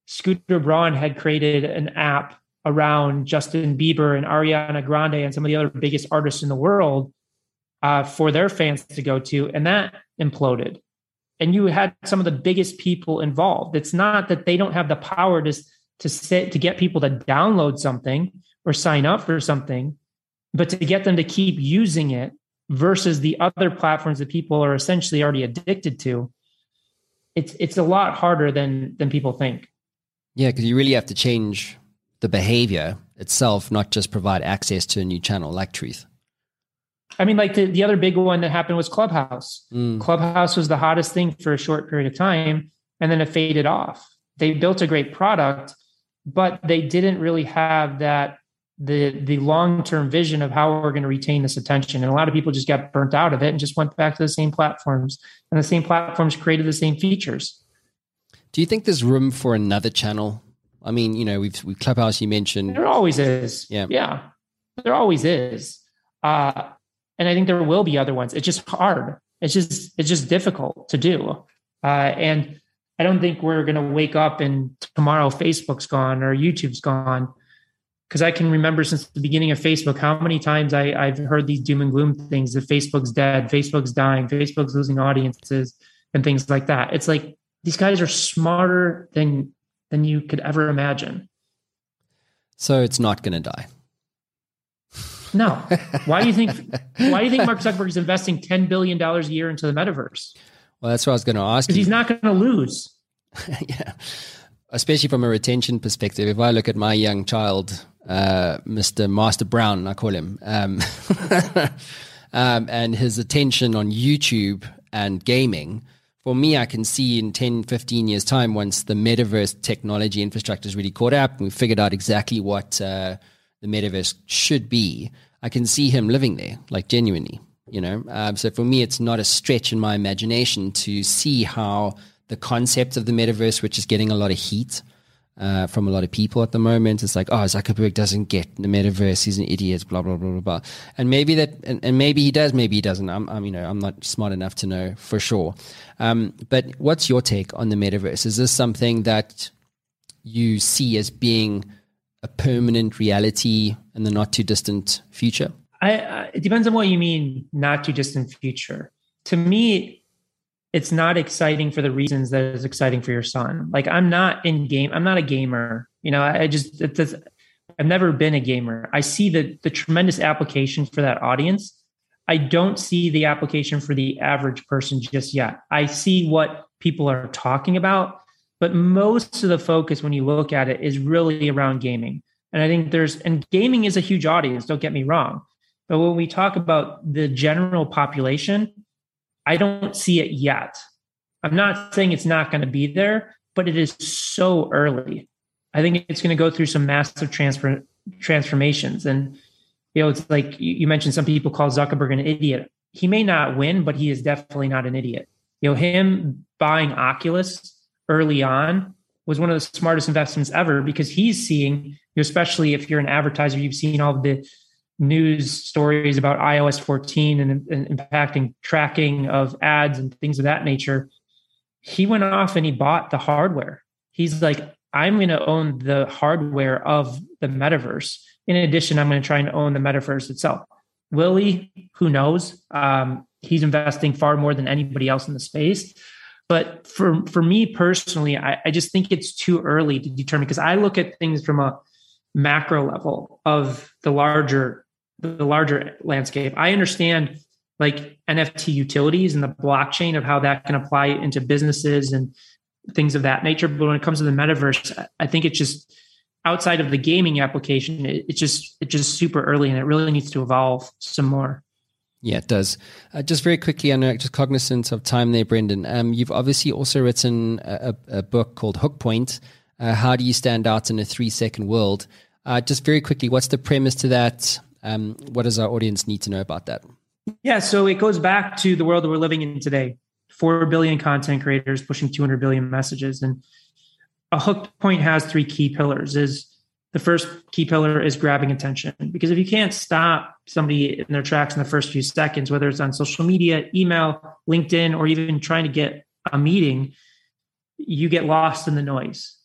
Scooter Braun had created an app around Justin Bieber and Ariana Grande and some of the other biggest artists in the world uh, for their fans to go to, and that imploded and you had some of the biggest people involved. It's not that they don't have the power to to sit to get people to download something or sign up for something, but to get them to keep using it versus the other platforms that people are essentially already addicted to. It's it's a lot harder than than people think. Yeah, because you really have to change the behavior itself, not just provide access to a new channel like Truth. I mean, like the, the other big one that happened was Clubhouse. Mm. Clubhouse was the hottest thing for a short period of time, and then it faded off. They built a great product, but they didn't really have that the the long term vision of how we're going to retain this attention. And a lot of people just got burnt out of it and just went back to the same platforms, and the same platforms created the same features. Do you think there's room for another channel I mean, you know, we've we've Clubhouse. You mentioned there always is. Yeah, yeah, there always is. Uh, and I think there will be other ones. It's just hard. It's just it's just difficult to do. Uh, and I don't think we're going to wake up and tomorrow Facebook's gone or YouTube's gone. Because I can remember since the beginning of Facebook how many times I, I've heard these doom and gloom things that Facebook's dead, Facebook's dying, Facebook's losing audiences, and things like that. It's like these guys are smarter than than you could ever imagine. So it's not going to die. No. Why do you think? why do you think Mark Zuckerberg is investing ten billion dollars a year into the metaverse? Well, that's what I was going to ask. Because he's not going to lose. yeah, especially from a retention perspective. If I look at my young child, uh, Mister Master Brown, I call him, um, um, and his attention on YouTube and gaming. For me, I can see in 10, 15 years' time, once the metaverse technology infrastructure is really caught up and we've figured out exactly what uh, the metaverse should be, I can see him living there, like genuinely you know um, so for me it's not a stretch in my imagination to see how the concept of the metaverse which is getting a lot of heat uh, from a lot of people at the moment. It's like oh zuckerberg doesn't get the metaverse. He's an idiot blah blah blah blah blah. And maybe that and, and maybe he does maybe he doesn't. I'm, I'm you know i'm not smart enough to know for sure. Um, but what's your take on the metaverse? Is this something that you see as being a permanent reality in the not too distant future? I, I, it depends on what you mean, not too distant future. To me, it's not exciting for the reasons that is exciting for your son. Like I'm not in game. I'm not a gamer. You know, I just it's, I've never been a gamer. I see the the tremendous application for that audience. I don't see the application for the average person just yet. I see what people are talking about, but most of the focus when you look at it is really around gaming. And I think there's and gaming is a huge audience. Don't get me wrong but when we talk about the general population, I don't see it yet. I'm not saying it's not going to be there, but it is so early. I think it's going to go through some massive transfer transformations. And you know, it's like you mentioned some people call Zuckerberg an idiot. He may not win, but he is definitely not an idiot. You know, him buying Oculus early on was one of the smartest investments ever because he's seeing, especially if you're an advertiser, you've seen all the news stories about iOS 14 and, and, impacting tracking of ads and things of that nature. He went off and he bought the hardware. He's like, I'm going to own the hardware of the metaverse. In addition, I'm going to try and own the metaverse itself. Willie. Who knows? Um, he's investing far more than anybody else in the space. But for for me personally, I, I just think it's too early to determine because I look at things from a macro level of the larger the larger landscape. I understand like NFT utilities and the blockchain of how that can apply into businesses and things of that nature. But when it comes to the metaverse, I think it's just outside of the gaming application, it, it's just it's just super early and it really needs to evolve some more. Yeah, it does. Uh, just very quickly, I know just cognizant of time there, Brendan. Um, you've obviously also written a, a book called Hook Point. Uh, how do you stand out in a three second world? Uh, just very quickly, what's the premise to that? Um, what does our audience need to know about that? Yeah, so it goes back to the world that we're living in today. Four billion content creators pushing 200 billion messages, and a hook point has three key pillars. Is the first key pillar is grabbing attention because if you can't stop somebody in their tracks in the first few seconds, whether it's on social media, email, LinkedIn, or even trying to get a meeting, you get lost in the noise.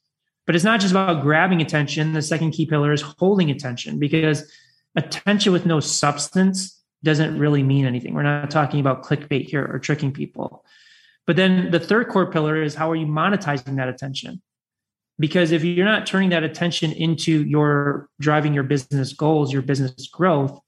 But it's not just about grabbing attention. The second key pillar is holding attention because attention with no substance doesn't really mean anything. We're not talking about clickbait here or tricking people. But then the third core pillar is how are you monetizing that attention? Because if you're not turning that attention into your driving your business goals, your business growth,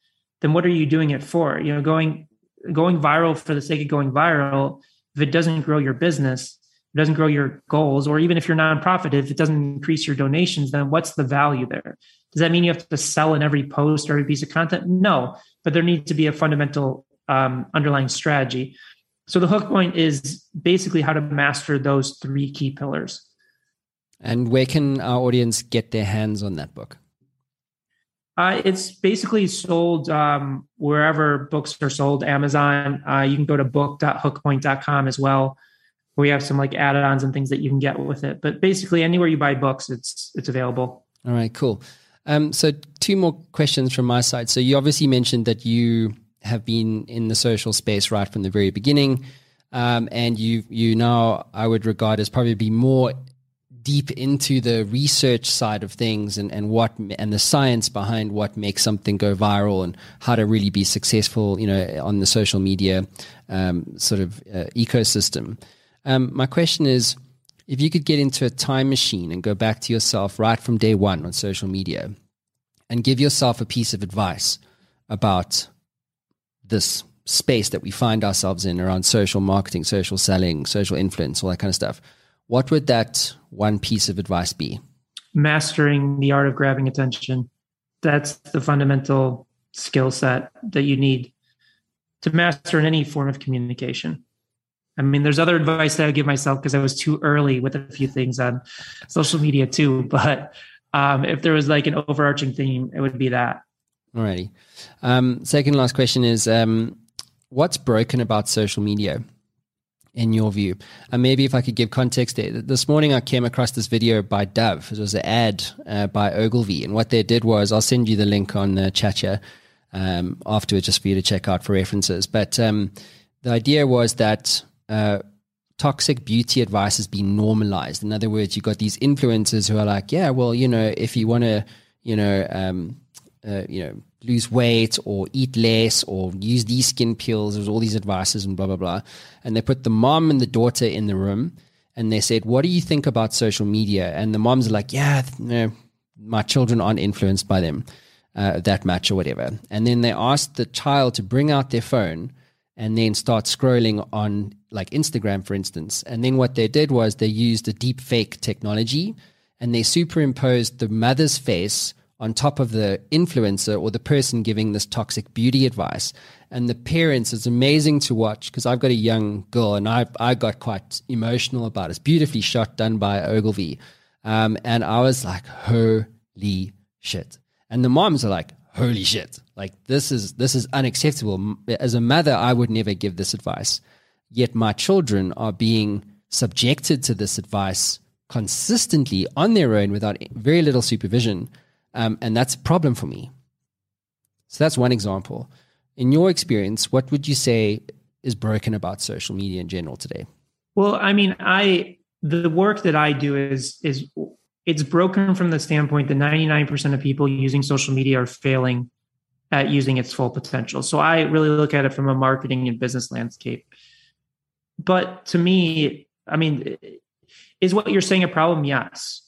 then what are you doing it for? You know, going going viral for the sake of going viral, if it doesn't grow your business, it doesn't grow your goals, or even if you're nonprofit, if it doesn't increase your donations, then what's the value there? Does that mean you have to sell in every post or every piece of content? No, but there needs to be a fundamental um, underlying strategy. So the hook point is basically how to master those three key pillars. And where can our audience get their hands on that book? Uh, it's basically sold um, wherever books are sold. Amazon. Uh, you can go to book.hookpoint.com as well. We have some like add-ons and things that you can get with it. But basically, anywhere you buy books, it's it's available. All right, cool. Um, so two more questions from my side. So you obviously mentioned that you have been in the social space right from the very beginning, um, and you you now I would regard as probably be more deep into the research side of things and, and what and the science behind what makes something go viral and how to really be successful, you know, on the social media um, sort of uh, ecosystem. Um, my question is, if you could get into a time machine and go back to yourself right from day one on social media, and give yourself a piece of advice about this space that we find ourselves in around social marketing, social selling, social influence, all that kind of stuff what would that one piece of advice be? Mastering the art of grabbing attention. That's the fundamental skill set that you need to master in any form of communication. I mean, there's other advice that I give myself because I was too early with a few things on social media too. But um, if there was like an overarching theme, it would be that. Alrighty. Um, second last question is um, what's broken about social media? in your view? And maybe if I could give context this morning I came across this video by Dove. It was an ad uh, by Ogilvy. And what they did was, I'll send you the link on uh, Chacha um, afterwards just for you to check out for references. But um, the idea was that uh, toxic beauty advice has been normalized. In other words, you've got these influencers who are like, yeah, well, you know, if you want to, you know, um, uh, you know, lose weight or eat less or use these skin peels. There's all these advices and blah, blah, blah. And they put the mom and the daughter in the room and they said, What do you think about social media? And the mom's like, Yeah, my children aren't influenced by them uh, that much or whatever. And then they asked the child to bring out their phone and then start scrolling on like Instagram, for instance. And then what they did was they used a deep fake technology and they superimposed the mother's face on top of the influencer or the person giving this toxic beauty advice. And the parents, it's amazing to watch because I've got a young girl and I I got quite emotional about it. It's beautifully shot, done by Ogilvy. Um, and I was like, holy shit. And the moms are like, holy shit. Like this is this is unacceptable. As a mother, I would never give this advice. Yet my children are being subjected to this advice consistently on their own without very little supervision um, and that's a problem for me. So that's one example. In your experience, what would you say is broken about social media in general today? Well, I mean, I the work that I do is is it's broken from the standpoint that 99% of people using social media are failing at using its full potential. So I really look at it from a marketing and business landscape. But to me, I mean, is what you're saying a problem? Yes.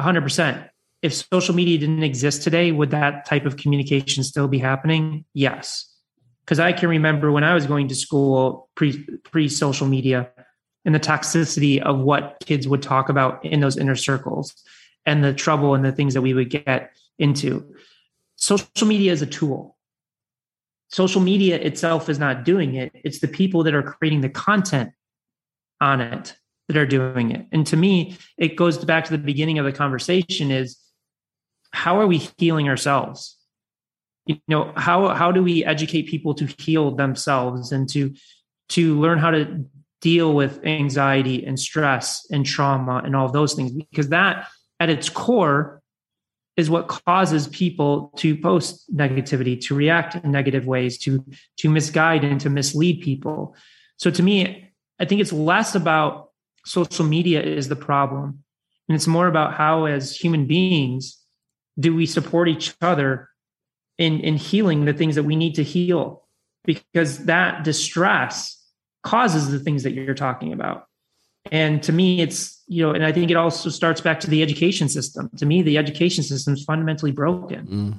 100% if social media didn't exist today, would that type of communication still be happening? Yes. Because I can remember when I was going to school pre pre social media and the toxicity of what kids would talk about in those inner circles and the trouble and the things that we would get into. Social media is a tool. Social media itself is not doing it. It's the people that are creating the content on it that are doing it. And to me, it goes back to the beginning of the conversation is how are we healing ourselves? You know, how how do we educate people to heal themselves and to to learn how to deal with anxiety and stress and trauma and all those things? Because that at its core is what causes people to post negativity, to react in negative ways, to to misguide and to mislead people. So to me, I think it's less about social media is the problem. And it's more about how as human beings do we support each other in in healing the things that we need to heal because that distress causes the things that you're talking about and to me it's you know and i think it also starts back to the education system to me the education system is fundamentally broken mm.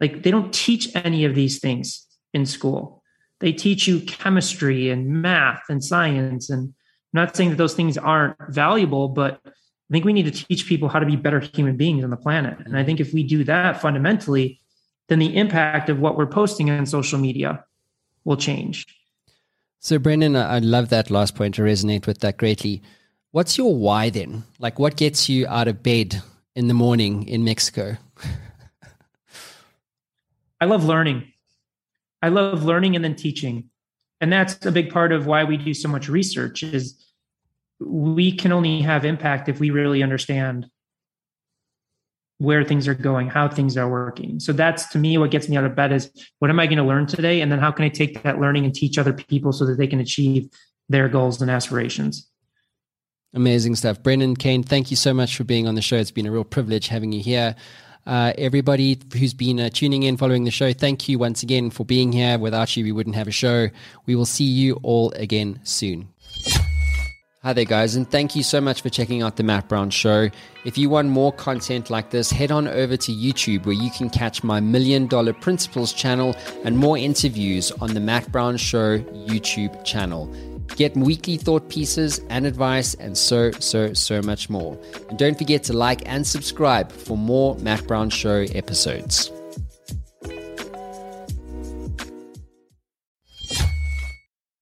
like they don't teach any of these things in school they teach you chemistry and math and science and I'm not saying that those things aren't valuable but I think we need to teach people how to be better human beings on the planet. And I think if we do that fundamentally, then the impact of what we're posting on social media will change. So, Brendan, I love that last point. to resonate with that greatly. What's your why then? Like, what gets you out of bed in the morning in Mexico? I love learning. I love learning and then teaching. And that's a big part of why we do so much research is we can only have impact if we really understand where things are going, how things are working. So that's to me what gets me out of bed is what am I going to learn today? And then how can I take that learning and teach other people so that they can achieve their goals and aspirations? Amazing stuff. Brendan Kane, thank you so much for being on the show. It's been a real privilege having you here. Uh, everybody who's been uh, tuning in, following the show, thank you once again for being here. Without you, we wouldn't have a show. We will see you all again soon. Hi there, guys, and thank you so much for checking out the Matt Brown Show. If you want more content like this, head on over to YouTube where you can catch my Million Dollar Principles channel and more interviews on the Matt Brown Show YouTube channel. Get weekly thought pieces and advice, and so, so, so much more. And don't forget to like and subscribe for more Matt Brown Show episodes.